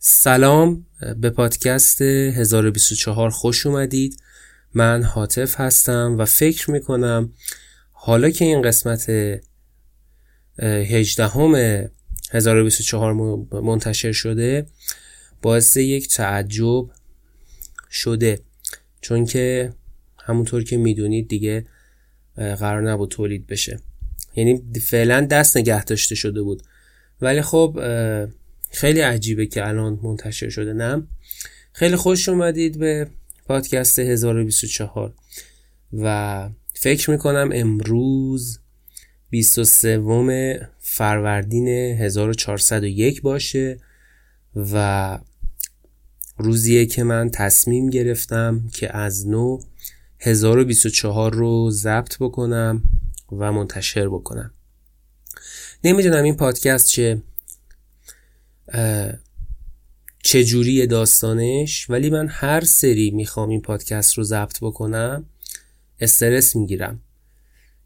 سلام به پادکست 1024 خوش اومدید. من حاطف هستم و فکر می‌کنم حالا که این قسمت 18 همه 1024 منتشر شده باعث یک تعجب شده. چون که همونطور که می‌دونید دیگه قرار نبود تولید بشه. یعنی فعلا دست نگه داشته شده بود. ولی خب خیلی عجیبه که الان منتشر شده نه؟ خیلی خوش اومدید به پادکست 1024 و فکر می‌کنم امروز 23 فروردین 1401 باشه و روزیه که من تصمیم گرفتم که از نو 1024 رو ضبط بکنم و منتشر بکنم. نمی‌دونم این پادکست چه چجوری داستانش؟ ولی من هر سری می‌خوام این پادکست رو ضبط بکنم استرس می‌گیرم.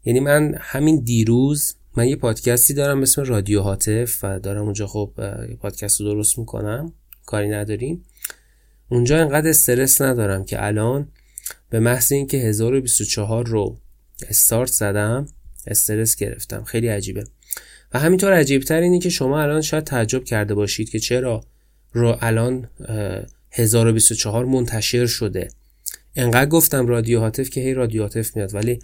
یعنی من همین دیروز من یه پادکستی دارم اسم رادیو هاتف و دارم اونجا خب پادکست رو درست می‌کنم. کاری نداریم. اونجا انقدر استرس ندارم که الان به محض اینکه 1024 رو استارت زدم استرس گرفتم. خیلی عجیبه. و همینطور عجیبتر اینه که شما الان شاید تعجب کرده باشید که چرا رو الان 1024 منتشر شده. انقدر گفتم رادیو هاتف که هی رادیو هاتف میاد ولی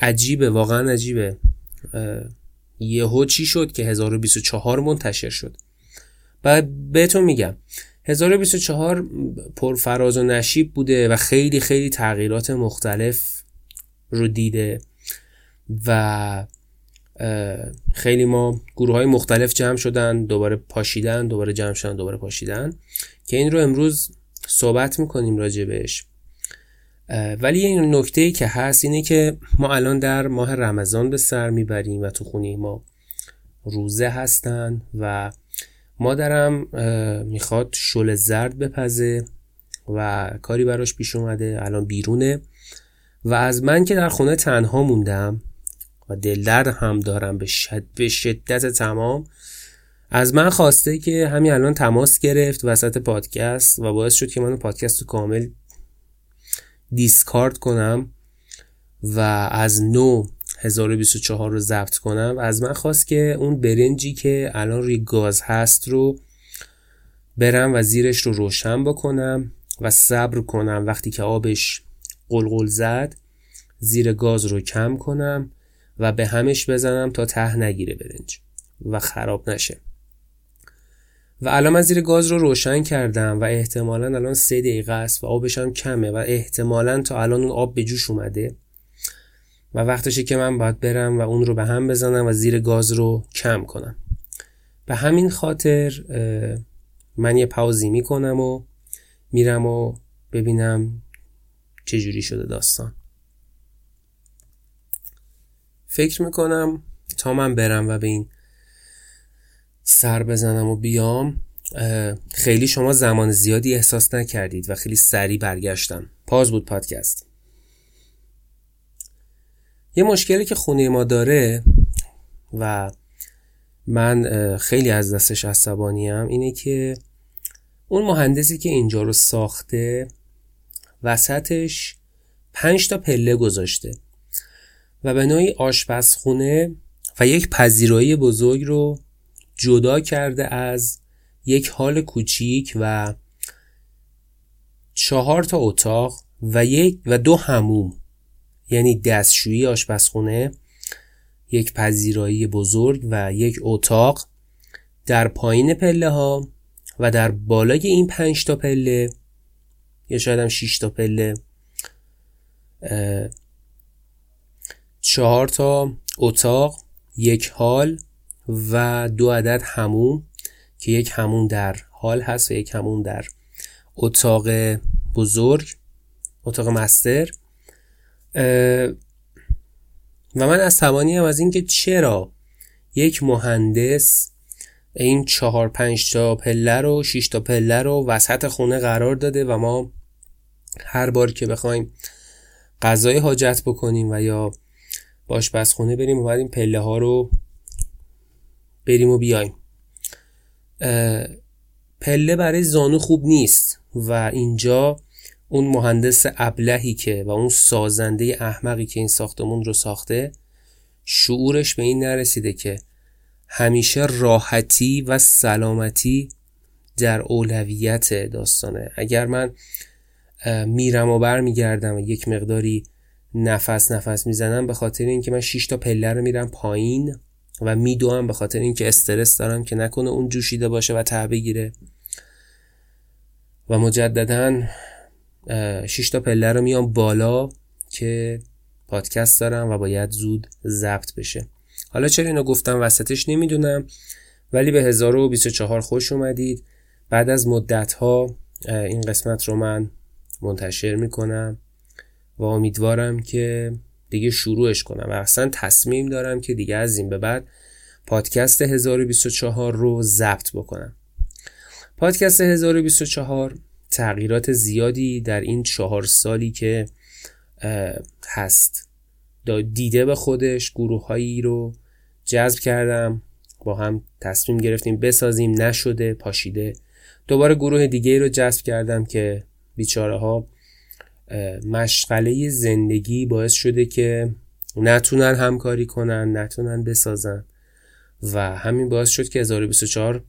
عجیبه واقعا عجیبه. یهو چی شد که 1024 منتشر شد؟ و بهتون میگم 1024 پر فراز و نشیب بوده و خیلی خیلی تغییرات مختلف رو دیده و خیلی ما گروه های مختلف جمع شدن دوباره پاشیدن دوباره جمع شدن دوباره پاشیدن که این رو امروز صحبت می‌کنیم راجبش ولی این نکته که هست اینه که ما الان در ماه رمضان به سر می‌بریم و تو خونه ما روزه هستن و مادرم می‌خواد شل زرد بپزه و کاری براش پیش اومده الان بیرونه و از من که در خونه تنها موندم و هم دارم به, شد... به شدت تمام. از من خواسته که همین الان تماس گرفت وسط پادکست و باعث شد که من پادکست رو کامل دیسکارد کنم و از نو 1024 رو ضبط کنم. از من خواست که اون برنجی که الان روی گاز هست رو برم و زیرش رو روشن بکنم و صبر کنم. وقتی که آبش قلقل زد زیر گاز رو کم کنم. و به همش بزنم تا ته نگیره برنج و خراب نشه. و الان من زیر گاز رو روشن کردم و احتمالا الان سه دقیقه است و آبش هم کمه و احتمالا تا الان اون آب به جوش اومده و وقتشه که من باید برم و اون رو به هم بزنم و زیر گاز رو کم کنم. به همین خاطر من یه پاوزی می‌کنم و میرم و ببینم چجوری شده داستان. فکر می‌کنم تا من برم و به این سر بزنم و بیام خیلی شما زمان زیادی احساس نکردید و خیلی سریع برگشتم. پاز بود پادکست. یه مشکلی که خونه ما داره و من خیلی از دستش عصبانیم اینه که اون مهندسی که اینجا رو ساخته وسطش پنج تا پله گذاشته. و به نوعی آشپزخونه و یک پذیرایی بزرگ رو جدا کرده از یک حال کوچیک و چهار تا اتاق و یک و دو هموم یعنی دستشویی آشپزخونه یک پذیرایی بزرگ و یک اتاق در پایین پله ها و در بالای این پنج تا پله یا شاید هم شیش تا پله چهار تا اتاق یک حال و دو عدد همون که یک همون در حال هست و یک همون در اتاق بزرگ اتاق مستر. و من از توانی هم از اینکه چرا یک مهندس این چهار پنج تا پله رو شش تا پله رو وسط خونه قرار داده و ما هر بار که بخوایم غذای حاجت بکنیم و یا باش خونه بریم و بعد این پله ها رو بریم و بیایم. پله برای زانو خوب نیست و اینجا اون مهندس ابلهی که و اون سازنده احمقی که این ساختمون رو ساخته شعورش به این نرسیده که همیشه راحتی و سلامتی در اولویت داستانه. اگر من میرم و برمیگردم و یک مقداری نفس نفس می‌زنم به خاطر اینکه من 6 تا پله رو میرم پایین و میدوم به خاطر اینکه استرس دارم که نکنه اون جوشیده باشه و ته بگیره. و مجددا 6 تا پله رو میام بالا که پادکست دارم و باید زود ضبط بشه. حالا چرا اینو گفتم؟ وسطش نمی‌دونم. ولی به 1024 خوش اومدید. بعد از مدت ها این قسمت رو من منتشر می‌کنم. و امیدوارم که دیگه شروعش کنم. و اصلا تصمیم دارم که دیگه از این به بعد پادکست 1024 رو ضبط بکنم. پادکست 1024 تغییرات زیادی در این چهار سالی که هست. دیده به خودش گروه هایی رو جذب کردم با هم تصمیم گرفتیم بسازیم نشده پاشیده. دوباره گروه دیگه رو جذب کردم که بیچاره ها مشغله زندگی باعث شده که نتونن همکاری کنن نتونن بسازن. و همین باعث شد که 1024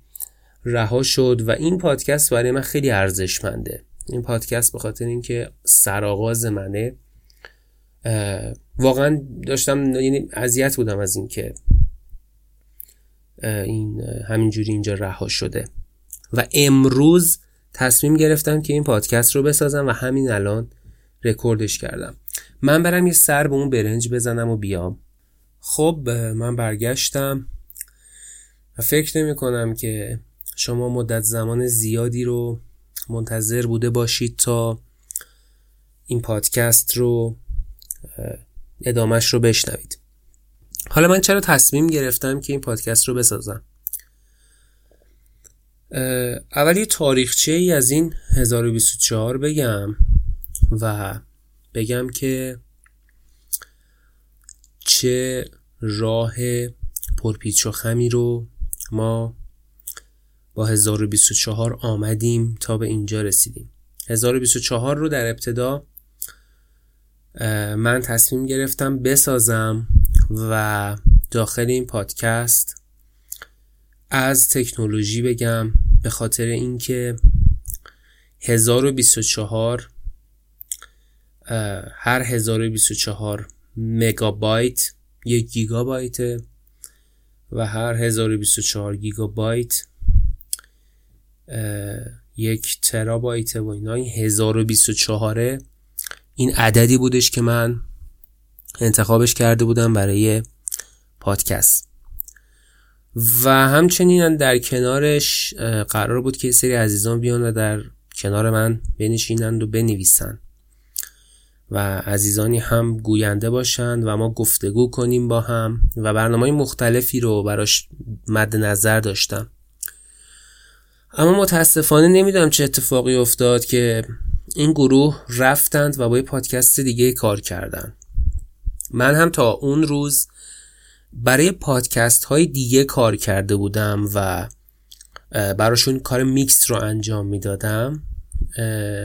رها شد و این پادکست برای من خیلی ارزشمنده. این پادکست به خاطر اینکه سرآغاز منه. واقعا داشتم یعنی اذیت بودم از اینکه این همینجوری اینجا رها شده. و امروز تصمیم گرفتم که این پادکست رو بسازم و همین الان رکوردش کردم. من برم یه سر به اون برنج بزنم و بیام. خب من برگشتم. و فکر نمی کنم که شما مدت زمان زیادی رو منتظر بوده باشید تا این پادکست رو ادامش رو بشنوید. حالا من چرا تصمیم گرفتم که این پادکست رو بسازم؟ اول یه تاریخچه ای از این 1024 بگم. و بگم که چه راه پرپیچ و خمی رو ما با 1024 آمدیم تا به اینجا رسیدیم. 1024 رو در ابتدا من تصمیم گرفتم بسازم و داخل این پادکست از تکنولوژی بگم به خاطر اینکه 1024 هر 1024 مگابایت یک گیگابایت و هر 1024 گیگابایت یک ترابایت و اینا. این 1024 این عددی بودش که من انتخابش کرده بودم برای پادکست. و همچنین در کنارش قرار بود که سری عزیزان بیان و در کنار من بنشینند و بنویسند. و عزیزانی هم گوینده باشند و ما گفتگو کنیم با هم و برنامه مختلفی رو براش مد نظر داشتم. اما متاسفانه نمی‌دونم چه اتفاقی افتاد که این گروه رفتند و با یه پادکست دیگه کار کردن. من هم تا اون روز برای پادکست های دیگه کار کرده بودم و براشون کار میکس رو انجام می‌دادم.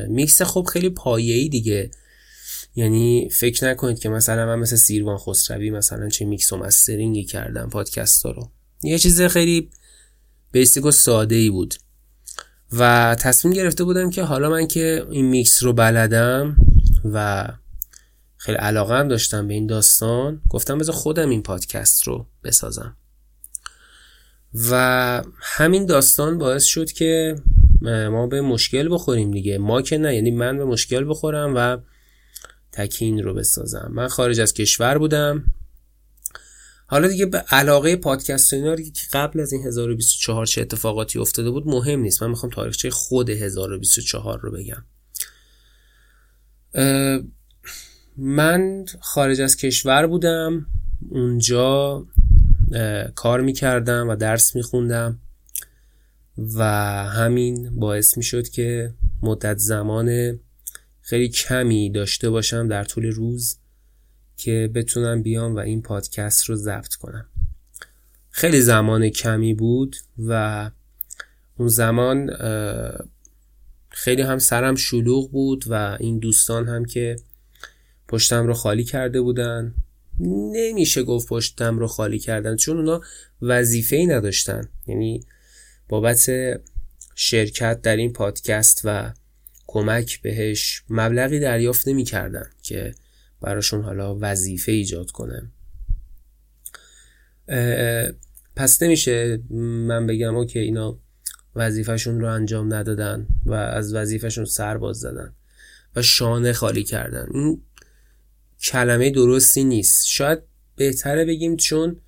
میکس خب خیلی پایه‌ای دیگه یعنی فکر نکنید که مثلا من مثل سیروان خسروی مثلا چه میکس و mastering ی کردم پادکست رو. یه چیز خیلی basic و ساده ای بود. و تصمیم گرفته بودم که حالا من که این میکس رو بلدم و خیلی علاقه هم داشتم به این داستان گفتم بذار خودم این پادکست رو بسازم. و همین داستان باعث شد که ما به مشکل بخوریم دیگه. ما که نه یعنی من به مشکل بخورم و تکین رو بسازم. من خارج از کشور بودم. حالا دیگه به علاقه پادکست که قبل از این 1024 چه اتفاقاتی افتاده بود مهم نیست. من می‌خوام تاریخچه خود 1024 رو بگم. من خارج از کشور بودم. اونجا کار می‌کردم و درس میخوندم و همین باعث می‌شد که مدت زمان خیلی کمی داشته باشم در طول روز که بتونم بیام و این پادکست رو ضبط کنم. خیلی زمان کمی بود و اون زمان خیلی هم سرم شلوغ بود و این دوستان هم که پشتم رو خالی کرده بودن. نمیشه گفت پشتم رو خالی کردن چون اونا وظیفه ای نداشتن. یعنی بابت شرکت در این پادکست و کمک بهش مبلغی دریافت نمی‌کردن که براشون حالا وظیفه ایجاد کنه پس نمیشه من بگم اوکی اینا وظیفهشون رو انجام ندادن و از وظیفهشون سر باز زدن و شانه خالی کردن. این کلمه درستی نیست. شاید بهتره بگیم چون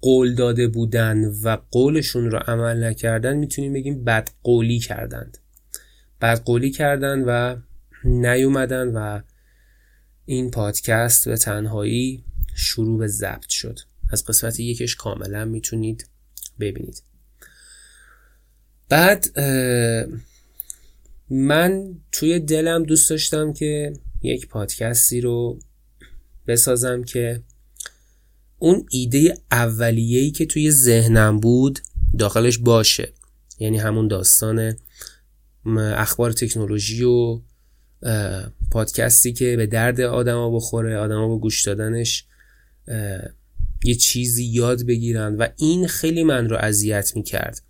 قول داده بودن و قولشون رو عمل نکردن می‌تونیم بگیم بدقولی کردند. بدقولی کردن و نیومدن و این پادکست به تنهایی شروع به ضبط شد. از قسمت یکش کاملا می‌تونید ببینید. بعد من توی دلم دوست داشتم که یک پادکستی رو بسازم که اون ایده اولیه‌ای که توی ذهنم بود داخلش باشه. یعنی همون داستان اخبار تکنولوژی و پادکستی که به درد آدما بخوره آدما با گوش دادنش یه چیزی یاد بگیرن و این خیلی من رو اذیت می‌کرد.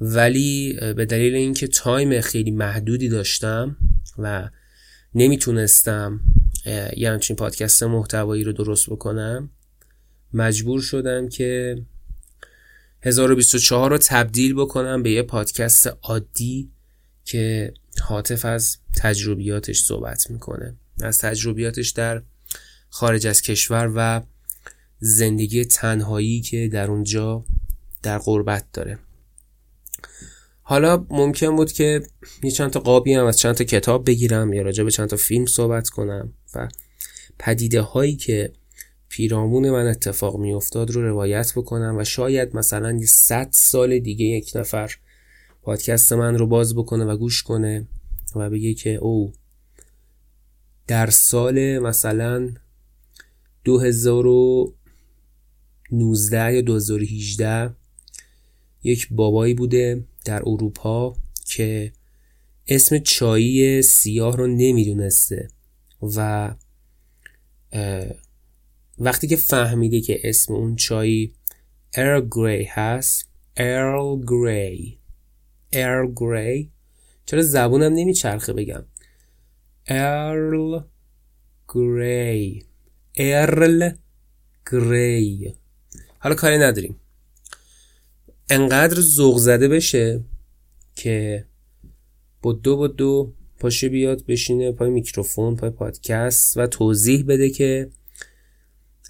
ولی به دلیل اینکه تایم خیلی محدودی داشتم و نمی‌تونستم یه همچین پادکست محتوایی رو درست بکنم مجبور شدم که 1024 رو تبدیل بکنم به یه پادکست عادی که حاطف از تجربیاتش صحبت می‌کنه. از تجربیاتش در خارج از کشور و زندگی تنهایی که در اونجا در غربت داره. حالا ممکن بود که یه چند تا قابی هم از چند تا کتاب بگیرم یا راجع به چند تا فیلم صحبت کنم و پدیده هایی که پیرامون من اتفاق می افتاد رو روایت بکنم و شاید مثلا یه صد سال دیگه یک نفر پادکست من رو باز بکنه و گوش کنه و بگه که او در سال مثلا 2019 یا 2018 یک بابایی بوده در اروپا که اسم چایی سیاه رو نمی‌دونسته و وقتی که فهمیده که اسم اون چای ارل گری هست ارل گری ارل گری چرا زبونم نمیچرخه بگم. ارل گری ارل گری حالا کاری نداریم. انقدر ذوق زده بشه که با دو با دو پاشه بیاد بشینه پای میکروفون پای پادکست و توضیح بده که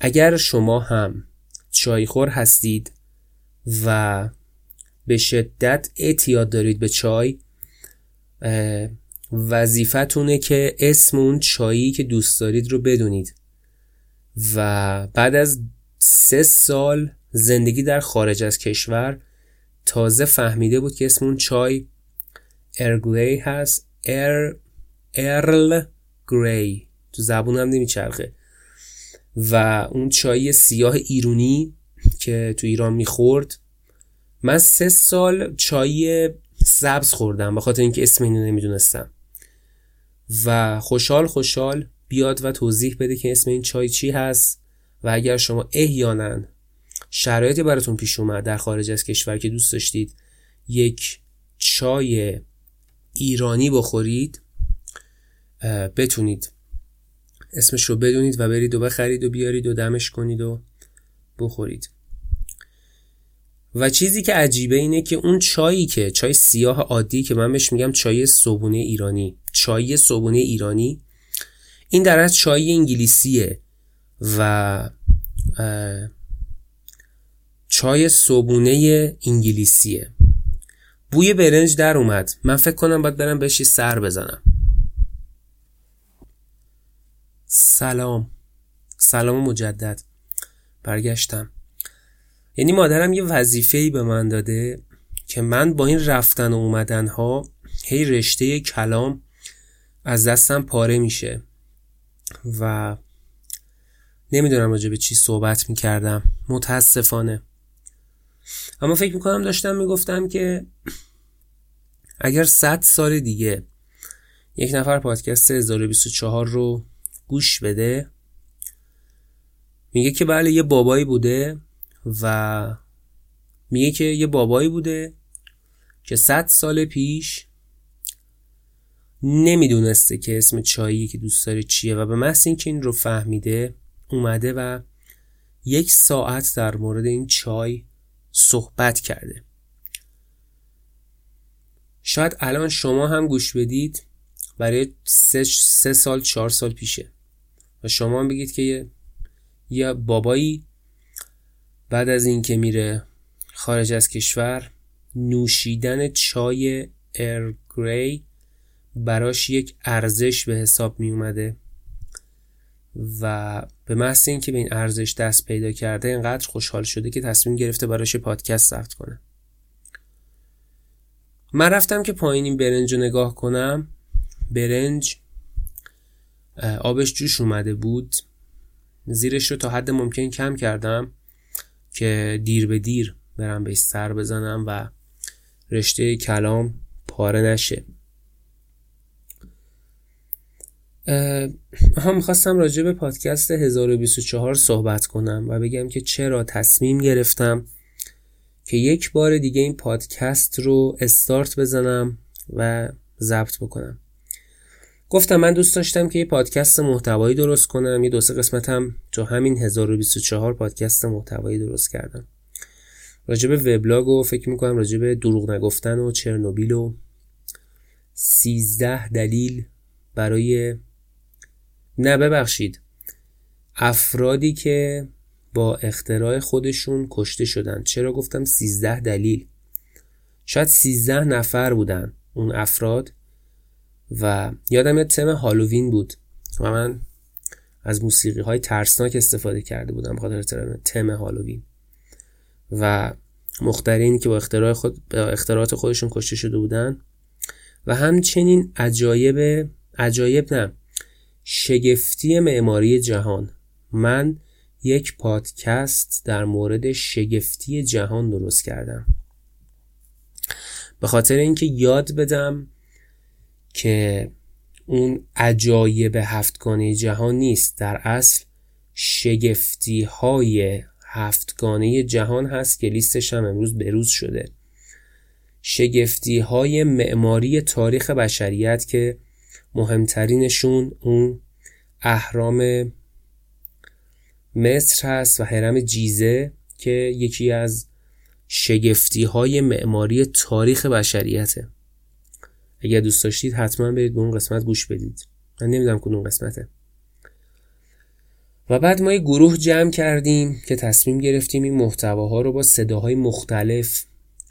اگر شما هم چایخور هستید و به شدت اعتیاد دارید به چای. وظیفتونه که اسم اون چایی که دوست دارید رو بدونید. و بعد از سه سال زندگی در خارج از کشور تازه فهمیده بود که اسم اون چای ارگلی هست. ار ارل گری تو زبونم نمیچرخه. و اون چای سیاه ایرونی که تو ایران می‌خورد من سه سال چای سبز خوردم به خاطر اینکه اسم اینو نمی‌دونستم. و خوشحال خوشحال بیاد و توضیح بده که اسم این چای چی هست و اگر شما احیانا شرایطی براتون پیش اومد در خارج از کشور که دوست داشتید یک چای ایرانی بخورید بتونید. اسمش رو بدونید و برید و بخرید و بیارید و دمش کنید و بخورید. و چیزی که عجیبه اینه که اون چایی که چای سیاه عادی که من بهش میگم چای صبونه ایرانی. چای صبونه ایرانی. این در از چای انگلیسیه و چای صبونه انگلیسیه. بوی برنج در اومد. من فکر کنم باید برم بهش سر بزنم. سلام. سلام مجدد. برگشتم. یعنی مادرم یه وظیفه به من داده که من با این رفتن و اومدن ها هی رشته کلام از دستم پاره میشه. و نمی‌دونم راجع به چی صحبت می‌کردم. متاسفانه. اما فکر می‌کنم داشتم می‌گفتم که اگر 100 سال دیگه یک نفر پادکست 1024 رو گوش بده میگه که بله یه بابایی بوده و میگه که یه بابایی بوده که 100 سال پیش نمی‌دونسته که اسم چایی که دوست داره چیه و به محض اینکه این رو فهمیده اومده و یک ساعت در مورد این چای صحبت کرده. شاید الان شما هم گوش بدید برای سه, سه سال چهار سال پیشه. و شما هم بگید که یه بابایی بعد از اینکه میره خارج از کشور نوشیدن چای ارگری براش یک ارزش به حساب می اومده و به محض اینکه به این ارزش دست پیدا کرده اینقدر خوشحال شده که تصمیم گرفته براش پادکست ثبت کنه. من رفتم که پایین این برنج رو نگاه کنم. برنج آبش جوش اومده بود. زیرش رو تا حد ممکن کم کردم. که دیر به دیر برم بهش سر بزنم و رشته کلام پاره نشه. هم می‌خواستم راجع به پادکست 1024 صحبت کنم و بگم که چرا تصمیم گرفتم که یک بار دیگه این پادکست رو استارت بزنم و ضبط بکنم. گفتم من دوست داشتم که یه پادکست محتوایی درست کنم. یه دو سه قسمت هم تو همین 1024 پادکست محتوایی درست کردم. راجع به وبلاگ و فکر می‌کنم راجع به دروغ نگفتن و چرنوبیل و 13 دلیل برای نه ببخشید. افرادی که با اختراع خودشون کشته شدن. چرا گفتم 13 دلیل؟ شاید 13 نفر بودن اون افراد. و یادم یه تم هالووین بود و من از موسیقی های ترسناک استفاده کرده بودم بخاطر تم هالووین. و مخترین که با اختراع خود با اختراعات خودشون کشته شده بودن و همچنین عجایب عجایب نه شگفتی معماری جهان. من یک پادکست در مورد شگفتی جهان درست کردم. به خاطر اینکه یاد بدم که اون عجایب هفتگانه جهان نیست. در اصل شگفتی های هفتگانه جهان هست که لیستش هم امروز بروز شده. شگفتی های معماری تاریخ بشریت که مهمترینشون اون اهرام مصر هست و حرم جیزه که یکی از شگفتی های معماری تاریخ بشریته. اگر دوست داشتید حتما برید به اون قسمت گوش بدید. من نمی‌دونم کدوم قسمته. و بعد ما یه گروه جمع کردیم که تصمیم گرفتیم این محتواها رو با صداهای مختلف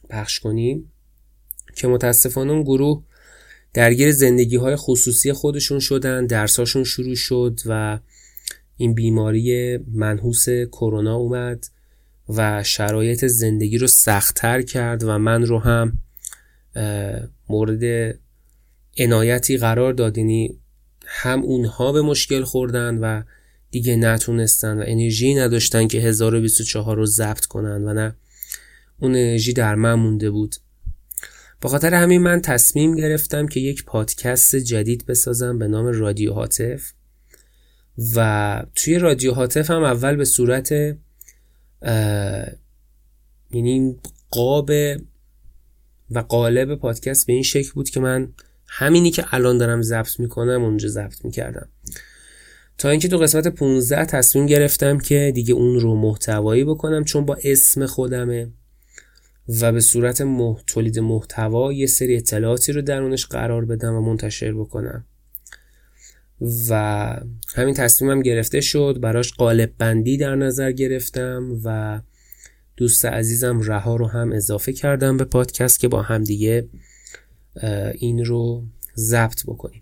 پخش کنیم که متاسفانه اون گروه درگیر زندگی های خصوصی خودشون شدن درساشون شروع شد و این بیماری منحوس کرونا اومد و شرایط زندگی رو سختتر کرد و من رو هم مورد عنایتی قرار دادینی هم اونها به مشکل خوردن و دیگه نتونستن و انرژی نداشتن که 1024 رو ضبط کنن و نه اون انرژی در من مونده بود. با خاطر همین من تصمیم گرفتم که یک پادکست جدید بسازم به نام رادیو هاتف. و توی رادیو هاتف هم اول به صورت یعنی قاب و قالب پادکست به این شکل بود که من همینی که الان دارم ضبط می‌کنم اونجا ضبط می‌کردم. تا اینکه تو قسمت 15 تصمیم گرفتم که دیگه اون رو محتوایی بکنم چون با اسم خودمه و به صورت مح... تولید محتوا یه سری اطلاعاتی رو درونش قرار بدم و منتشر بکنم. و همین تصمیمم گرفته شد. براش قالب بندی در نظر گرفتم و دوست عزیزم رها رو هم اضافه کردم به پادکست که با هم دیگه این رو ضبط بکنیم.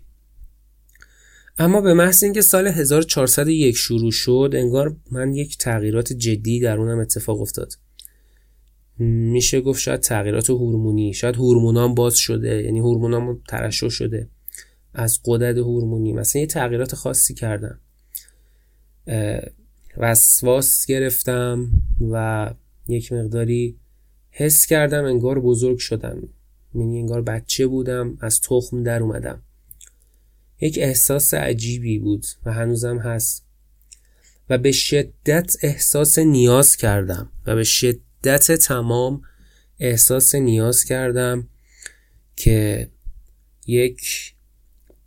اما به محض اینکه سال 1401 شروع شد انگار من یک تغییرات جدی در اونم اتفاق افتاد. میشه گفت شاید تغییرات هورمونی شاید هورمونام باز شده یعنی هورمونام ترشح شده از قدرت هورمونی. مثلا یه تغییرات خاصی کردم. وسواس گرفتم و یک مقداری حس کردم انگار بزرگ شدم. یعنی انگار بچه بودم از تخم در اومدم. یک احساس عجیبی بود و هنوزم هست. و به شدت احساس نیاز کردم. و به شدت تمام احساس نیاز کردم که یک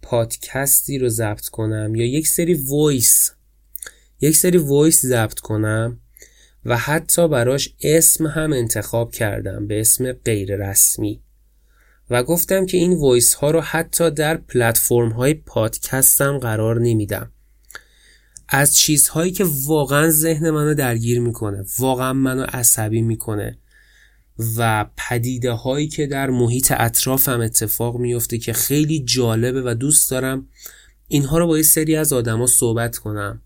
پادکستی رو ضبط کنم یا یک سری وایس یک سری وایس ضبط کنم و حتی براش اسم هم انتخاب کردم به اسم غیر رسمی و گفتم که این voice ها رو حتی در پلتفرم های پادکستم قرار نمیدم. از چیزهایی که واقعا ذهن منو درگیر می‌کنه واقعا منو عصبی می‌کنه و پدیده هایی که در محیط اطرافم اتفاق میفته که خیلی جالبه و دوست دارم اینها رو با یه سری از آدما صحبت کنم.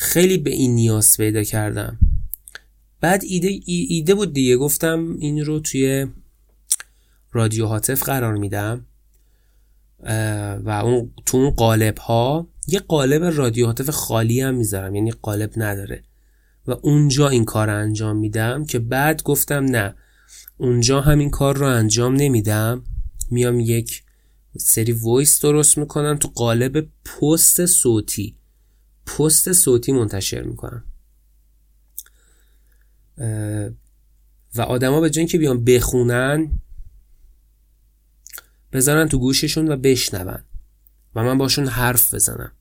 خیلی به این نیاز پیدا کردم. بعد ایده ایده بود دیگه. گفتم این رو توی رادیو هاتف قرار میدم. و اون تو اون قالب ها یه قالب رادیو هاتف خالی هم می‌ذارم یعنی قالب نداره. و اونجا این کار رو انجام میدم که بعد گفتم نه اونجا همین کار رو انجام نمیدم. میام یک سری وایس درست می‌کنم تو قالب پست صوتی. پست صوتی منتشر می‌کنم. و آدما به جای که بیان بخونن بذارن تو گوششون و بشنون. و من باشون حرف بزنم.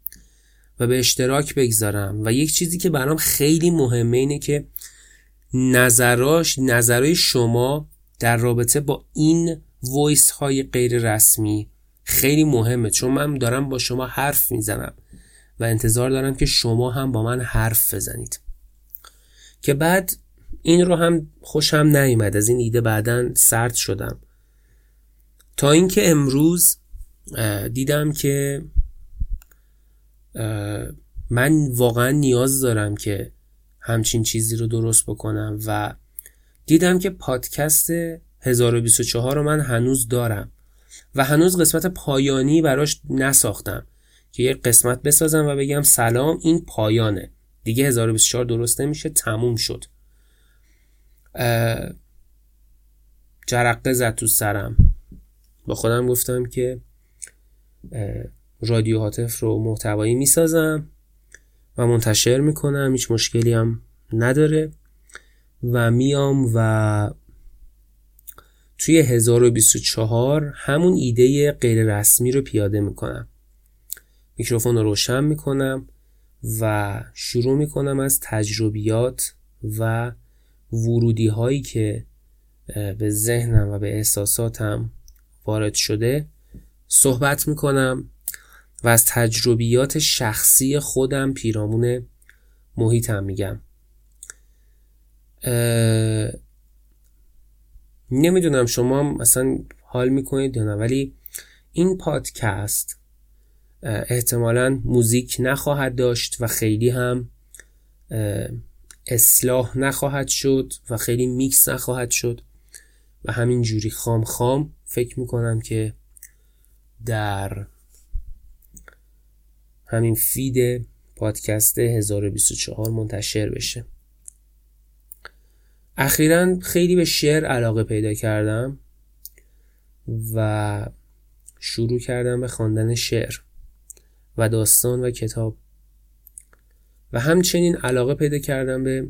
و به اشتراک بگذارم. و یک چیزی که برام خیلی مهمه اینه که نظراش نظرهای شما در رابطه با این وایس های غیر رسمی خیلی مهمه. چون من دارم با شما حرف می‌زنم. و انتظار دارم که شما هم با من حرف بزنید. که بعد این رو هم خوشم نیومد. از این ایده بعدا سرد شدم. تا اینکه امروز دیدم که من واقعا نیاز دارم که همچین چیزی رو درست بکنم و دیدم که پادکست 1024 رو من هنوز دارم و هنوز قسمت پایانی براش نساختم. که یه قسمت بسازم و بگم سلام این پایانه. دیگه 1024 درست نمیشه تموم شد. جرقه زد تو سرم. با خودم گفتم که رادیو هاتف رو محتوایی می‌سازم و منتشر می‌کنم هیچ مشکلی هم نداره. و میام و توی 1024 همون ایده غیر رسمی رو پیاده می‌کنم. میکروفون رو روشن می‌کنم و شروع می‌کنم از تجربیات و ورودی هایی که به ذهنم و به احساساتم وارد شده صحبت می‌کنم و از تجربیات شخصی خودم پیرامون محیطم میگم. نمی‌دونم شما مثلا حال می‌کنید یا نه ولی این پادکست احتمالا موزیک نخواهد داشت و خیلی هم اصلاح نخواهد شد و خیلی میکس نخواهد شد. و همین جوری خام خام فکر می‌کنم که در همین فید پادکست 1024 منتشر بشه. اخیرا خیلی به شعر علاقه پیدا کردم و شروع کردم به خواندن شعر. و داستان و کتاب. و همچنین علاقه پیدا کردم به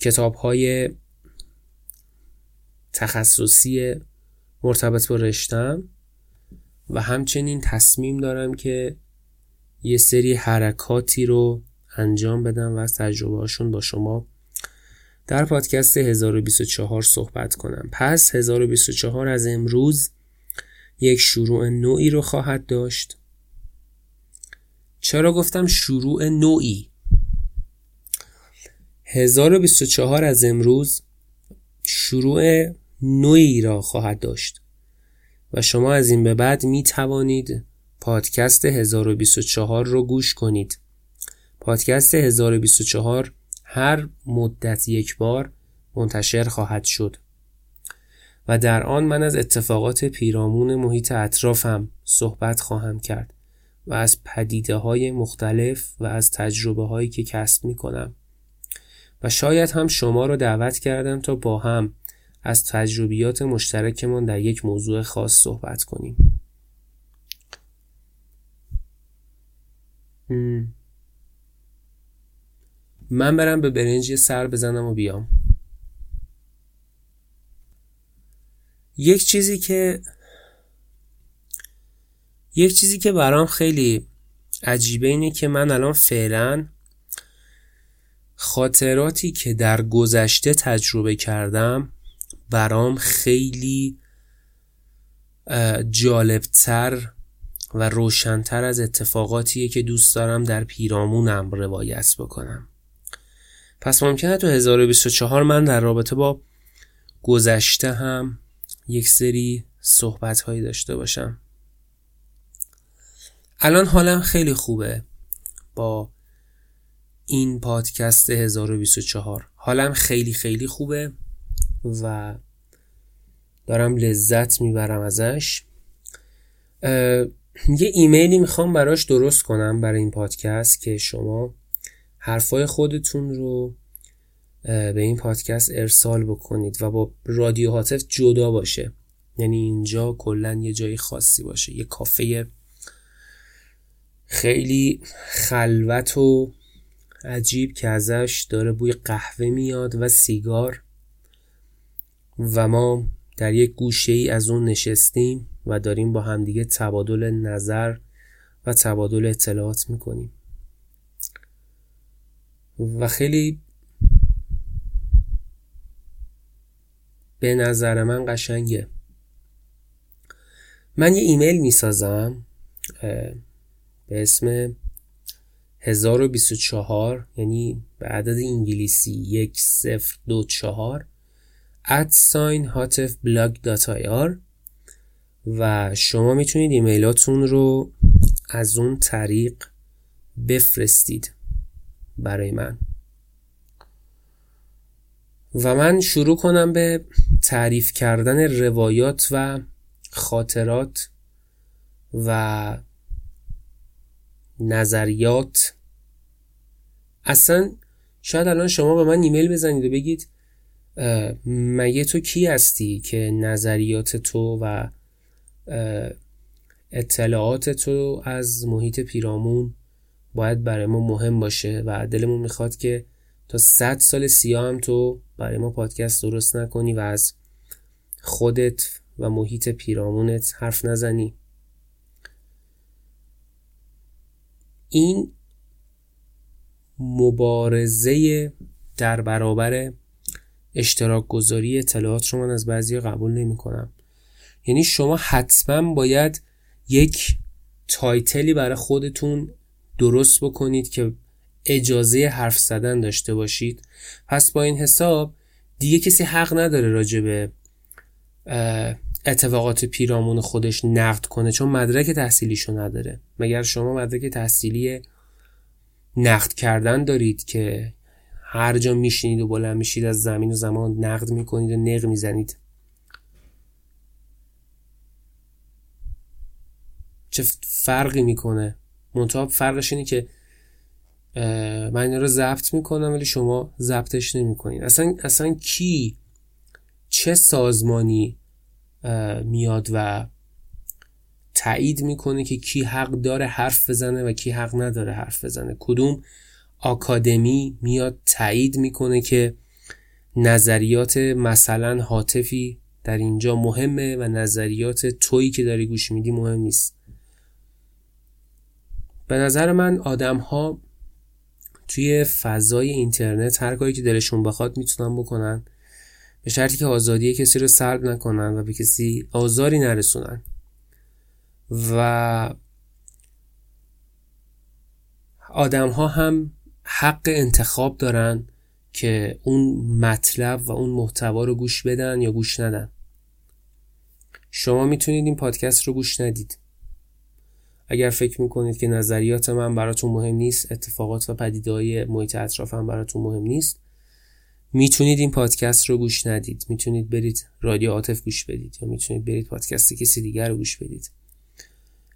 کتاب های تخصصی مرتبط با رشتم و همچنین تصمیم دارم که یه سری حرکاتی رو انجام بدم و از تجربه هاشون با شما در پادکست 1024 صحبت کنم. پس 1024 از امروز یک شروع نوعی رو خواهد داشت. چرا گفتم شروع نوعی؟ 1024 از امروز شروع نوعی را خواهد داشت و شما از این به بعد می توانید پادکست 1024 رو گوش کنید. پادکست 1024 هر مدت یک بار منتشر خواهد شد. و در آن من از اتفاقات پیرامون محیط اطرافم صحبت خواهم کرد و از پدیده های مختلف و از تجربه هایی که کسب می کنم و شاید هم شما رو دعوت کردم تا با هم از تجربیات مشترکمان در یک موضوع خاص صحبت کنیم. من برم به برنج سر بزنم و بیام. یک چیزی که یک چیزی که برام خیلی عجیبه اینه که من الان فعلا خاطراتی که در گذشته تجربه کردم برام خیلی جالبتر و روشنتر از اتفاقاتیه که دوست دارم در پیرامونم روایت بکنم. پس ممکنه تو 1024 من در رابطه با گذشته هم یک سری صحبت هایی داشته باشم. الان حالم خیلی خوبه با این پادکست 1024 حالم خیلی خیلی خوبه و دارم لذت می‌برم ازش. یه ایمیلی می‌خوام براش درست کنم برای این پادکست که شما حرفای خودتون رو به این پادکست ارسال بکنید و با رادیو هاتف جدا باشه. یعنی اینجا کلا یه جای خاصی باشه. یه کافه خیلی خلوت و عجیب که ازش داره بوی قهوه میاد و سیگار. و ما در یک گوشه ای از اون نشستیم و داریم با همدیگه تبادل نظر و تبادل اطلاعات می‌کنیم. و خیلی به نظر من قشنگه. من یه ایمیل می‌سازم به اسم 1024 یعنی به عدد انگلیسی 1024 at sign hotfblog.ir و شما می‌تونید ایمیلاتون رو از اون طریق بفرستید برای من. و من شروع کنم به تعریف کردن روایات و خاطرات و نظریات. اصلا شاید الان شما به من ایمیل بزنید و بگید مگه تو کی هستی که نظریات تو و اطلاعات تو از محیط پیرامون باید برای ما مهم باشه و دلمون می‌خواد که تا صد سال سیاه هم تو برای ما پادکست درست نکنی و از خودت و محیط پیرامونت حرف نزنی. این مبارزه در برابر اشتراک گذاری اطلاعات رو من از بعضی قبول نمی کنم. یعنی شما حتما باید یک تایتلی برای خودتون درست بکنید که اجازه حرف زدن داشته باشید. پس با این حساب دیگه کسی حق نداره راجع به اتفاقات پیرامون خودش نقد کنه چون مدرک تحصیلیشو نداره. مگر شما مدرک تحصیلی نقد کردن دارید که هر جا میشینید و بلند میشید از زمین و زمان نقد می‌کنید و نق می‌زنید؟ چه فرقی می‌کنه؟ منتها فرقش اینه که من این رو ضبط می‌کنم ولی شما ضبطش نمی‌کنید اصلا اصلا کی چه سازمانی میاد و تایید می‌کنه که کی حق داره حرف بزنه و کی حق نداره حرف بزنه؟ کدوم آکادمی میاد تایید می‌کنه که نظریات مثلا حاطفی در اینجا مهمه و نظریات تویی که داری گوش میدی مهم نیست. به نظر من آدم ها توی فضای اینترنت هر کاری که دلشون بخواد می‌تونن بکنن. به شرطی که آزادی کسی رو سلب نکنن و به کسی آزاری نرسونن. و آدم ها هم حق انتخاب دارن که اون مطلب و اون محتوا رو گوش بدن یا گوش ندن. شما می‌تونید این پادکست رو گوش ندید. اگر فکر می‌کنید که نظریات من براتون مهم نیست اتفاقات و پدیدهای محیط اطرافم براتون مهم نیست می‌تونید این پادکست رو گوش ندید. می‌تونید برید رادیو عاطف گوش بدید یا می‌تونید برید پادکست کسی دیگر رو گوش بدید.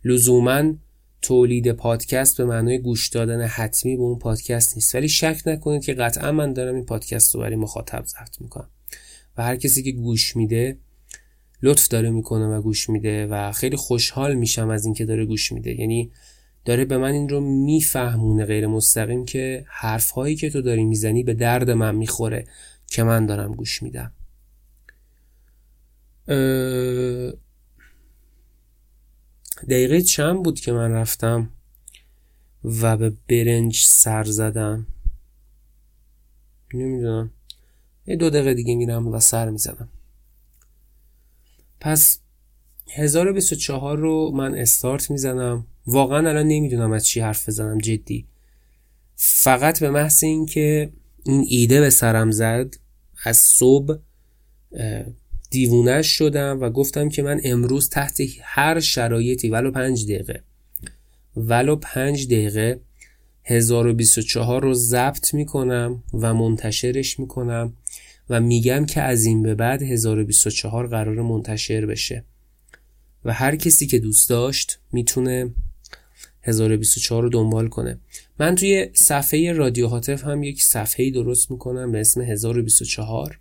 لزوما تولید پادکست به معنای گوش دادن حتمی به اون پادکست نیست. ولی شک نکنید که قطعا من دارم این پادکست رو برای مخاطب ضبط می‌کنم. و هر کسی که گوش میده لطف داره می‌کنه و گوش میده و خیلی خوشحال میشم از اینکه داره گوش میده. یعنی داره به من این رو میفهمونه غیر مستقیم که حرف هایی که تو داری می‌زنی به درد من می‌خوره که من دارم گوش میدم. دقیقه چند بود که من رفتم و به برنج سر زدم؟ نمی‌دونم. یه دو دقیقه دیگه میرم و سر می‌زنم. پس 1024 رو من استارت می‌زنم. واقعا الان نمی‌دونم از چی حرف بزنم جدی. فقط به محض اینکه این ایده به سرم زد از صبح دیوونش شدم و گفتم که من امروز تحت هر شرایطی ولو پنج دقیقه ولو پنج دقیقه 1024 رو ضبط می‌کنم و منتشرش می‌کنم. و میگم که از این به بعد 1024 قرار منتشر بشه. و هر کسی که دوست داشت می‌تونه 1024 رو دنبال کنه. من توی صفحه رادیو هاتف هم یک صفحه درست می‌کنم به اسم 1024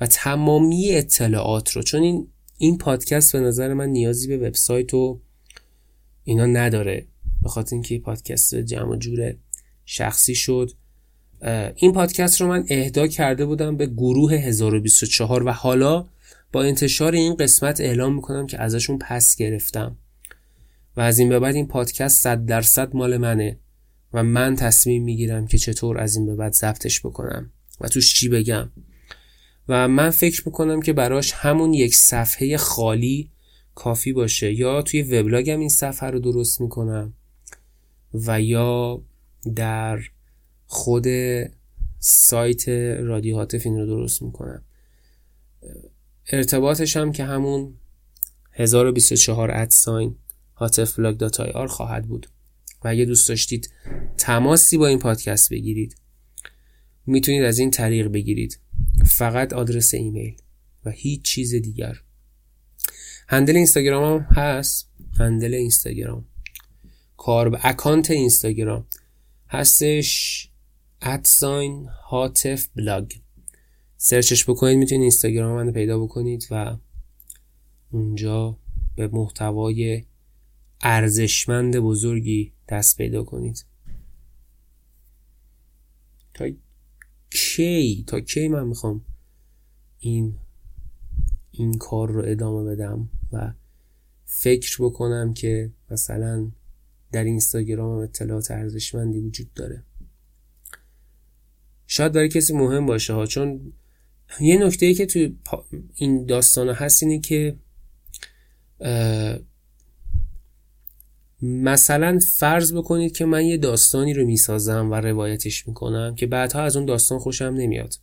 و تمامی اطلاعات رو چون این این پادکست به نظر من نیازی به وبسایت و اینا نداره به خاطر اینکه پادکست جمع جور شخصی شد. این پادکست رو من اهدا کرده بودم به گروه 1024 و حالا با انتشار این قسمت اعلام می‌کنم که ازشون پس گرفتم. و از این به بعد این پادکست صد درصد مال منه و من تصمیم می‌گیرم که چطور از این به بعد ضبطش بکنم و توش چی بگم. و من فکر می‌کنم که براش همون یک صفحه خالی کافی باشه. یا توی وبلاگم این صفحه رو درست می‌کنم و یا در خود سایت رادیو هاتف این رو درست می‌کنم. ارتباطش هم که همون 1024 at sign هاتف بلاگ dot ir خواهد بود. و اگه دوست داشتید تماسی با این پادکست بگیرید می‌تونید از این طریق بگیرید. فقط آدرس ایمیل و هیچ چیز دیگر. handle اینستاگرام هم هست. handle اینستاگرام. کار اکانت اینستاگرام. هستش at sign هاتف بلاگ. سرچش بکنید می‌تونید اینستاگرام من پیدا بکنید و اونجا به محتوای ارزشمند بزرگی دست پیدا کنید. تا کی؟ تا کی من می‌خوام این این کار رو ادامه بدم و فکر بکنم که مثلا در اینستاگرام اطلاعات ارزشمندی وجود داره. شاید برای کسی مهم باشه ها چون یه نکته ای که تو این داستان هست اینه که مثلا فرض بکنید که من یه داستانی رو می‌سازم و روایتش می‌کنم که بعدها از اون داستان خوشم نمیاد.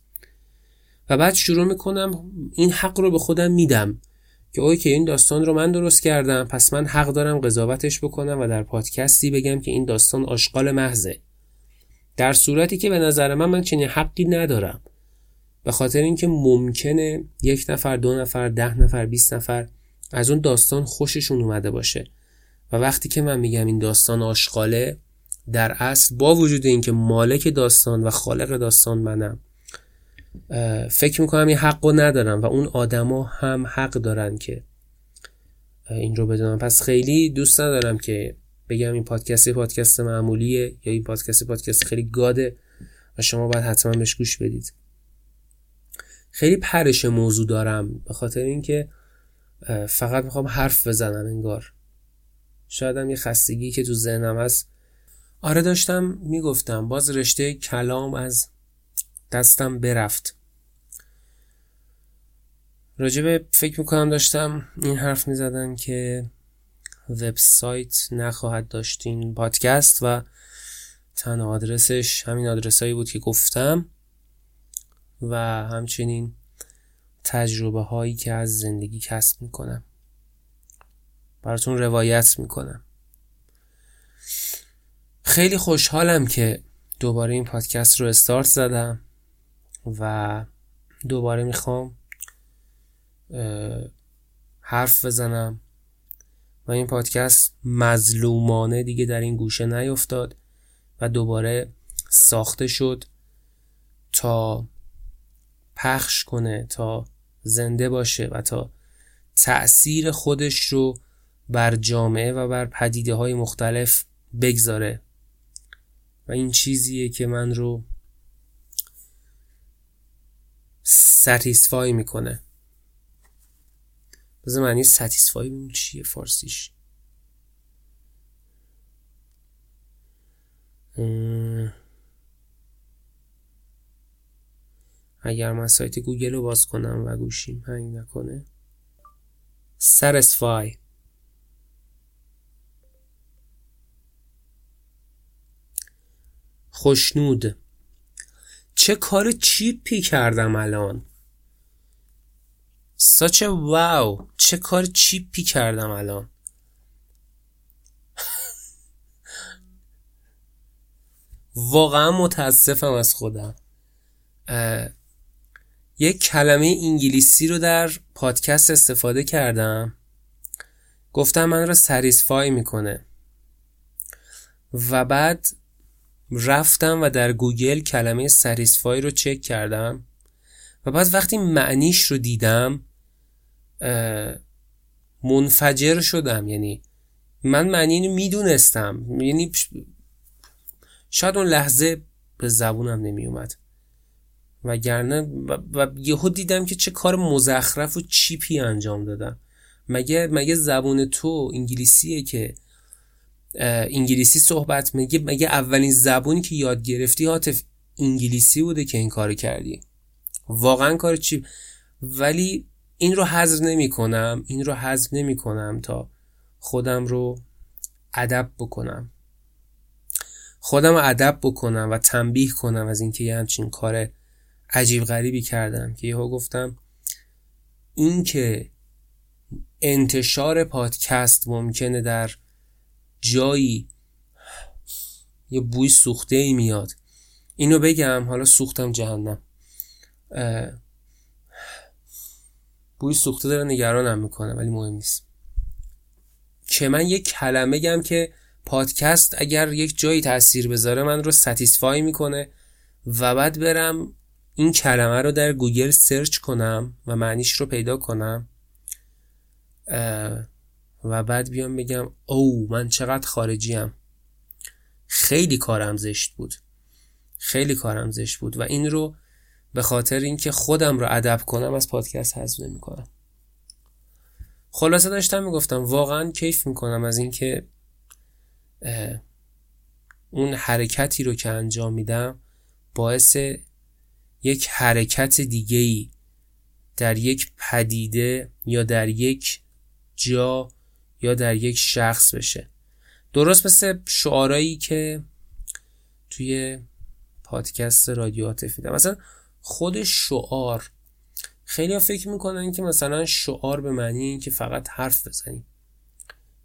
و بعد شروع می‌کنم این حق رو به خودم میدم که اوی که این داستان رو من درست کردم پس من حق دارم قضاوتش بکنم و در پادکستی بگم که این داستان آشغال محضه. در صورتی که به نظر من من چنین حقی ندارم. به خاطر اینکه ممکنه یک نفر دو نفر ده نفر بیست نفر از اون داستان خوششون اومده باشه. و وقتی که من میگم این داستان آشغاله در اصل با وجود اینکه مالک داستان و خالق داستان منم فکر می‌کنم این حق رو ندارم و اون آدما هم حق دارن که این رو بدونم. پس خیلی دوست ندارم که بگم این پادکست پادکست معمولیه یا این پادکست پادکست خیلی گاده و شما باید حتما بهش گوش بدید. خیلی پرش موضوع دارم به خاطر اینکه فقط می‌خوام حرف بزنم انگار. شاید هم یه خستگی که تو ذهنم هست. آره داشتم می‌گفتم باز رشته کلام از دستم برفت. راجبه فکر می‌کنم داشتم این حرف می‌زدن که وبسایت نخواهد داشت این پادکست و تنها آدرسش همین آدرسایی بود که گفتم و همچنین تجربه هایی که از زندگی کسب می‌کنم. براتون روایت می‌کنم. خیلی خوشحالم که دوباره این پادکست رو استارت زدم و دوباره می‌خوام حرف بزنم. و این پادکست مظلومانه دیگه در این گوشه نیفتاد و دوباره ساخته شد تا پخش کنه تا زنده باشه و تا تأثیر خودش رو بر جامعه و بر پدیده های مختلف بگذاره. و این چیزیه که من رو ستیسفای می‌کنه. بذار معنی ستیسفای ببینیم چیه فارسیش؟ اگر من سایت گوگل رو باز کنم و گوشیم هنگ نکنه. satisfy. خوشنود. چه کار چیپی کردم الان؟ ساچ واو چه کار چیپی کردم الان. واقعا متاسفم از خودم. یک کلمه انگلیسی رو در پادکست استفاده کردم. گفتم من رو سریسفای می‌کنه. و بعد رفتم و در گوگل کلمه سریسفای رو چک کردم. و بعد وقتی معنیش رو دیدم منفجر شدم. یعنی من معنی اینو می‌دونستم. یعنی شاید اون لحظه به زبونم نمی اومد وگرنه و, و یهو دیدم که چه کار مزخرف و چیپی انجام دادم. مگه مگه زبون تو انگلیسیه که انگلیسی صحبت مگه مگه اولین زبونی که یاد گرفتی حاطف انگلیسی بوده که این کار کردی؟ واقعا کار چی ولی این رو حذر نمی کنم این رو حذر نمی کنم تا خودم رو ادب بکنم. خودم ادب بکنم و تنبیه کنم از اینکه یه همچین کار عجیب غریبی کردم که یهو گفتم این که انتشار پادکست ممکنه در جایی یه بوی سوخته ای میاد. اینو بگم حالا سوختم جهنم. بوی سوخته داره نگرانم می‌کنه ولی مهم نیست. که من یک کلمه بگم که پادکست اگر یک جایی تاثیر بذاره من رو satisfy می‌کنه و بعد برم این کلمه رو در گوگل سرچ کنم و معنیش رو پیدا کنم و بعد بیام بگم او من چقدر خارجیم. خیلی کارم زشت بود. خیلی کارم زشت بود و این رو به خاطر اینکه خودم رو ادب کنم از پادکست حذف کنم خلاصه داشتم می‌گفتم واقعا کیف می‌کنم از اینکه اون حرکتی رو که انجام میدم باعث یک حرکت دیگه ای در یک پدیده یا در یک جا یا در یک شخص بشه. درست مثل شعارایی که توی پادکست رادیو عاطفی مثلا خود شعار. خیلی ها فکر می‌کنن که مثلا شعار به معنی این که فقط حرف بزنیم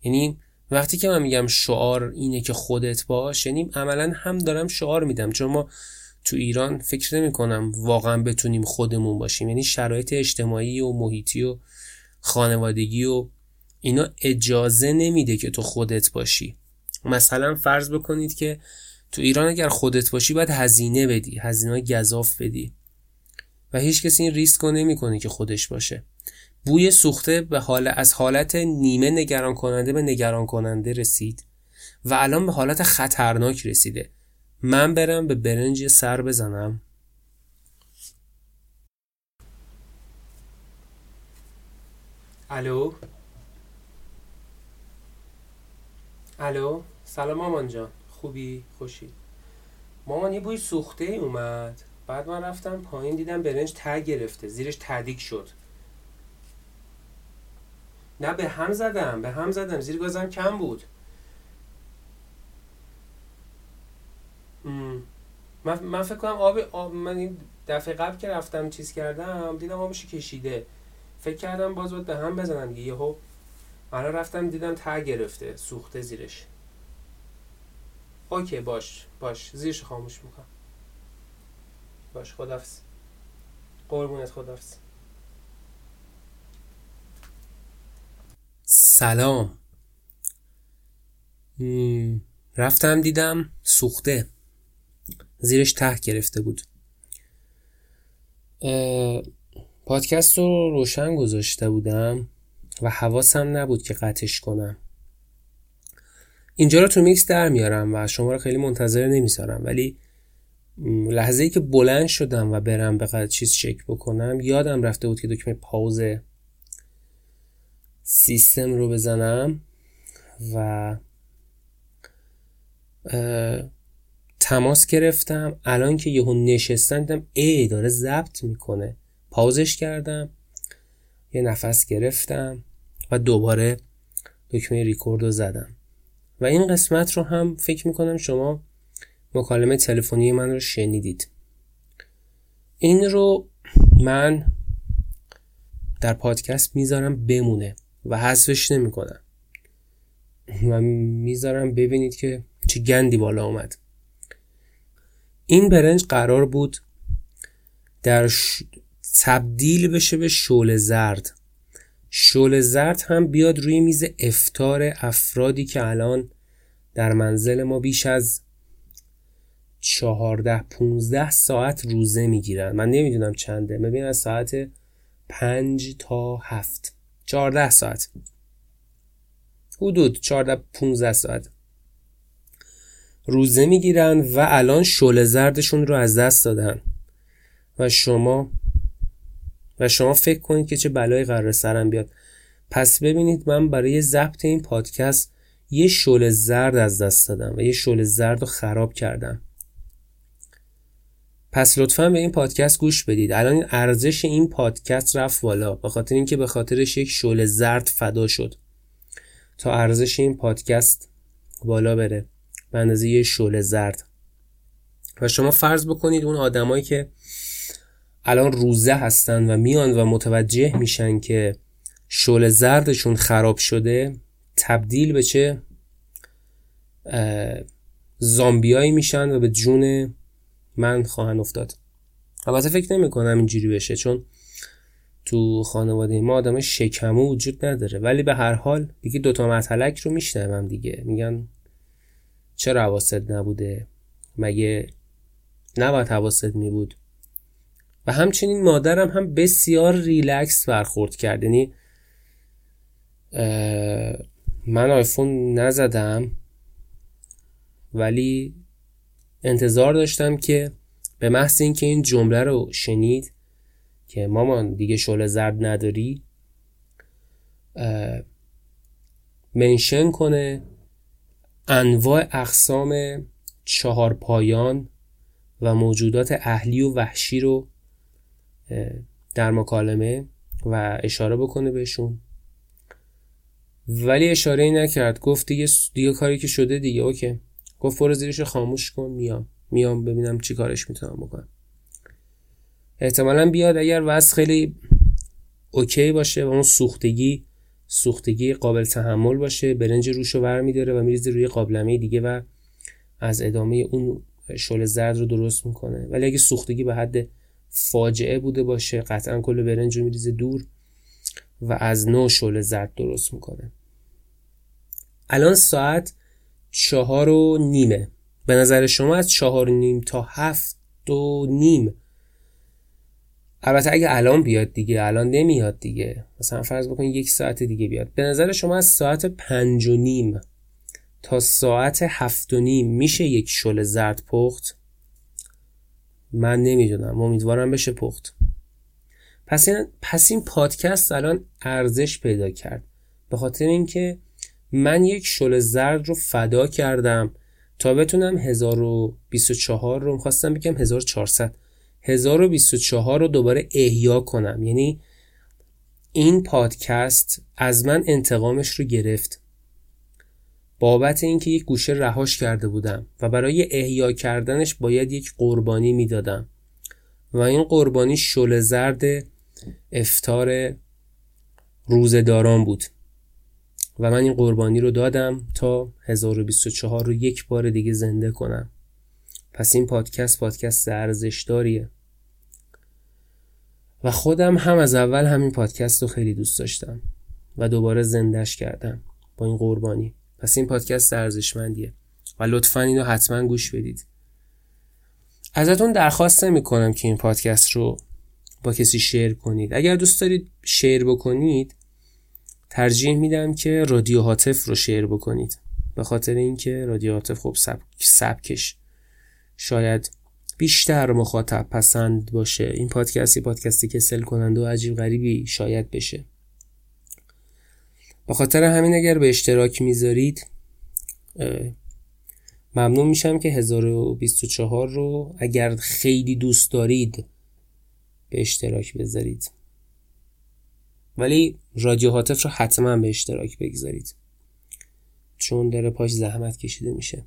یعنی وقتی که من میگم شعار اینه که خودت باش یعنی عملا هم دارم شعار میدم. چون ما تو ایران فکر نمی کنم واقعا بتونیم خودمون باشیم. یعنی شرایط اجتماعی و محیطی و خانوادگی و اینا اجازه نمیده که تو خودت باشی. مثلا فرض بکنید که تو ایران اگر خودت باشی باید هزینه بدی هزینه گذاف بدی. و هیچ کسی این ریسک رو نمی‌کنه که خودش باشه. بوی سوخته به حال از حالت نیمه نگران کننده به نگران کننده رسید و الان به حالت خطرناک رسیده. من برم به برنج سر بزنم. الو؟ الو؟ سلام مامان جان. خوبی؟ خوشی؟ مامان یه بوی سوخته ای اومد. بعد من رفتم پایین دیدم برنج ته گرفته زیرش تدیک شد. نه به هم زدم به هم زدم زیر گازم کم بود. من, فکر کنم آب, آب من این دفعه قبل که رفتم چیز کردم دیدم آبش کشیده. فکر کردم باز باید به هم بزنم دیگه. یهو الان رفتم دیدم ته گرفته سوخته زیرش. اوکی باش باش زیرش خاموش می‌کنم. باش خدافز قربونت خدافز سلام. رفتم دیدم سوخته. زیرش ته گرفته بود. پادکست رو روشن گذاشته بودم و حواسم نبود که قطعش کنم. اینجا رو تو میکس در میارم و شما رو خیلی منتظر نمی‌ذارم ولی لحظه ای که بلند شدم و برم به چیز چک بکنم یادم رفته بود که دکمه پاوز سیستم رو بزنم و تماس گرفتم. الان که یهو نشستم دیدم ای داره ضبط می‌کنه. پاوزش کردم یه نفس گرفتم و دوباره دکمه ریکورد رو زدم. و این قسمت رو هم فکر می‌کنم شما مکالمه تلفنی من رو شنیدید. این رو من در پادکست می‌ذارم بمونه و حذفش نمی‌کنم. و می‌ذارم ببینید که چه گندی بالا اومد. این برنج قرار بود در تبدیل بشه به شول زرد. شول زرد هم بیاد روی میز افتار افرادی که الان در منزل ما بیش از چهارده پونزده ساعت روزه می‌گیرن. من نمی‌دونم چنده. ببین از ساعت پنج تا هفت. چهارده ساعت. حدود چهارده پونزده ساعت. روزه می‌گیرن و الان شل زردشون رو از دست دادن. و شما و شما فکر کنید که چه بلایی قرار سرم بیاد. پس ببینید من برای ضبط این پادکست یه شل زرد از دست دادم و یه شل زرد رو خراب کردم. پس لطفا به این پادکست گوش بدید. الان ارزش این پادکست رفت بالا. به خاطر اینکه به خاطرش یک شل زرد فدا شد. تا ارزش این پادکست بالا بره. به اندازه یه شل زرد. و شما فرض بکنید اون آدمایی که الان روزه هستن و میان و متوجه میشن که شل زردشون خراب شده تبدیل به چه زامبیایی میشن و به جون من خواهن افتاد. البته فکر نمی کنم اینجوری بشه چون تو خانواده ما آدم شکمو وجود نداره. ولی به هر حال دیگه دوتا مطلق رو میشنوم دیگه. میگن چرا حواست نبوده؟ مگه نباید حواست می بود و همچنین مادرم هم بسیار ریلکس برخورد کرد. یعنی من آیفون نزدم ولی انتظار داشتم که به محض اینکه این جمله رو شنید که مامان دیگه شل زرد نداری منشن کنه انواع اقسام چهار پایان و موجودات اهلی و وحشی رو در مکالمه و اشاره بکنه بهشون. ولی اشاره نکرد گفت دیگه, دیگه کاری که شده دیگه اوکی. گفت برو زیرش خاموش کن میام. میام ببینم چی کارش می‌تونم بکنم. احتمالا بیاد اگر وضع خیلی اوکی باشه و اون سوختگی سوختگی قابل تحمل باشه برنج روش رو ور میداره و میریزه روی قابلمه دیگه و از ادامه اون شل زرد رو درست می‌کنه. ولی اگه سوختگی به حد فاجعه بوده باشه قطعا کل برنج رو میریزه دور و از نو شل زرد درست می‌کنه. الان ساعت چهار و نیمه. به نظر شما از چهار و نیم تا هفت و نیم. البته اگه الان بیاد دیگه الان نمیاد دیگه. مثلا فرض بکن یک ساعت دیگه بیاد. به نظر شما از ساعت پنج و نیم تا ساعت هفت و نیم میشه یک شل زرد پخت؟ من نمی‌دونم. امیدوارم بشه پخت. پس این, پس این پادکست الان ارزش پیدا کرد. به خاطر اینکه من یک شل زرد رو فدا کردم تا بتونم 1024 رو می‌خواستم بگم 1400 1024 رو دوباره احیا کنم. یعنی این پادکست از من انتقامش رو گرفت. بابت اینکه یک گوشه رهاش کرده بودم و برای احیا کردنش باید یک قربانی می‌دادم. و این قربانی شل زرد افتار روزداران بود. و من این قربانی رو دادم تا 1024 رو یک بار دیگه زنده کنم. پس این پادکست پادکست ارزشداریه. و خودم هم از اول همین پادکست رو خیلی دوست داشتم و دوباره زندهش کردم با این قربانی. پس این پادکست ارزشمندیه و لطفا اینو حتما گوش بدید. ازتون درخواست نمی کنم که این پادکست رو با کسی شیر کنید. اگر دوست دارید شیر بکنید ترجیح میدم که رادیو هاتف رو شیر بکنید. به خاطر اینکه رادیو هاتف خب سبک سبکش شاید بیشتر مخاطب پسند باشه. این پادکست یه پادکستی که سل کننده و عجیب غریبی شاید بشه. به خاطر همین اگر به اشتراک می‌ذارید ممنون میشم که 1024 رو اگر خیلی دوست دارید به اشتراک بذارید. ولی رادیو هاتف رو حتما به اشتراک بگذارید. چون داره پاش زحمت کشیده میشه.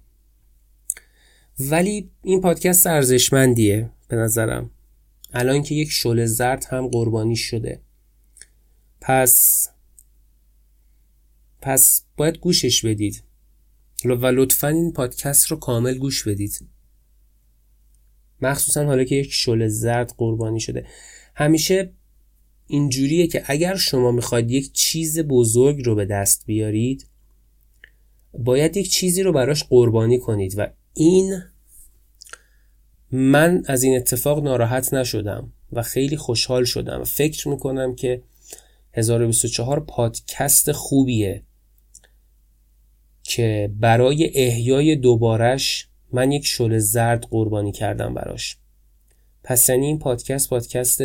ولی این پادکست ارزشمندیه به نظرم. الان که یک شل زرد هم قربانی شده. پس پس باید گوشش بدید. و لطفا این پادکست رو کامل گوش بدید. مخصوصا حالا که یک شل زرد قربانی شده. همیشه اینجوریه که اگر شما می‌خواید یک چیز بزرگ رو به دست بیارید باید یک چیزی رو براش قربانی کنید و این من از این اتفاق ناراحت نشدم و خیلی خوشحال شدم. فکر می‌کنم که 1024 پادکست خوبیه که برای احیای دوبارش من یک شل زرد قربانی کردم براش. پس یعنی این پادکست پادکست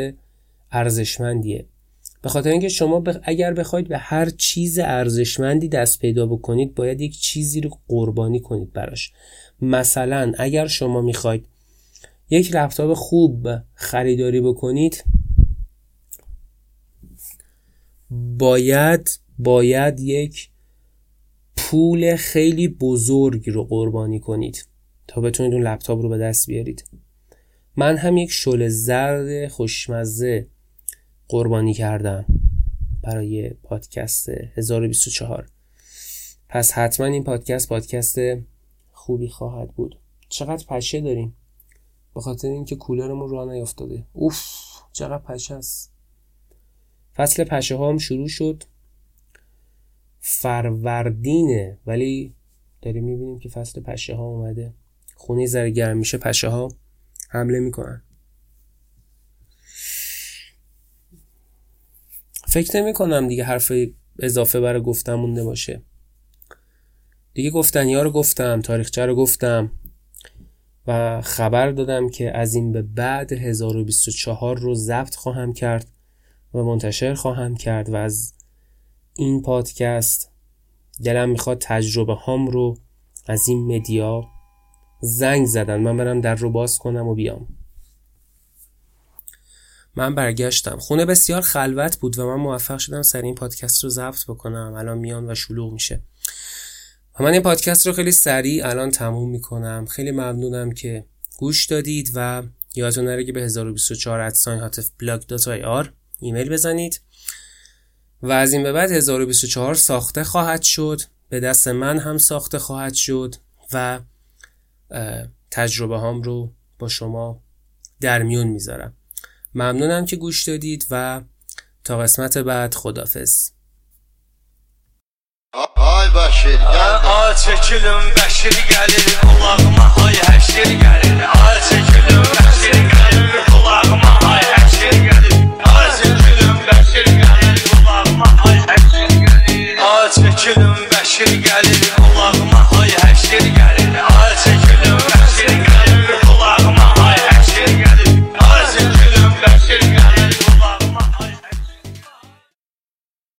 ارزشمندیه. به خاطر اینکه شما اگر بخواید به هر چیز ارزشمندی دست پیدا بکنید باید یک چیزی رو قربانی کنید براش. مثلا اگر شما می‌خواید یک لپتاپ خوب خریداری بکنید باید باید یک پول خیلی بزرگ رو قربانی کنید تا بتونید اون لپتاپ رو به دست بیارید. من هم یک شل زرد خوشمزه قربانی کردم برای پادکست 1024 پس حتما این پادکست پادکست خوبی خواهد بود. چقدر پشه داریم. به خاطر اینکه کولرمون راه نیافتاده اوف چقدر پشه است. فصل پشه ها هم شروع شد. فروردینه ولی داریم می‌بینیم که فصل پشه ها اومده. خونه ذره میشه پشه ها. حمله می‌کنن. فکر نمی کنم دیگه حرف اضافه برای گفتم مونده باشه. دیگه گفتنی ها رو گفتم تاریخچه رو گفتم و خبر دادم که از این به بعد 1024 رو ضبط خواهم کرد و منتشر خواهم کرد و از این پادکست دلم می‌خواد تجربه هام رو از این مدیا زنگ زدن. من برم در رو باز کنم و بیام. من برگشتم. خونه بسیار خلوت بود و من موفق شدم سر این پادکست رو ضبط بکنم. الان میان و شلوغ میشه. و من این پادکست رو خیلی سریع الان تموم می‌کنم. خیلی ممنونم که گوش دادید و یادتون نره که به 1024 ادساین هاتف بلاگ آر ایمیل بزنید. و از این به بعد 1024 ساخته خواهد شد. به دست من هم ساخته خواهد شد و تجربه هام رو با شما در میون می‌ذارم. ممنونم که گوش دادید و تا قسمت بعد خدافز Ay Bəşir gəl Ay ay həşir gəlir Ay ay həşir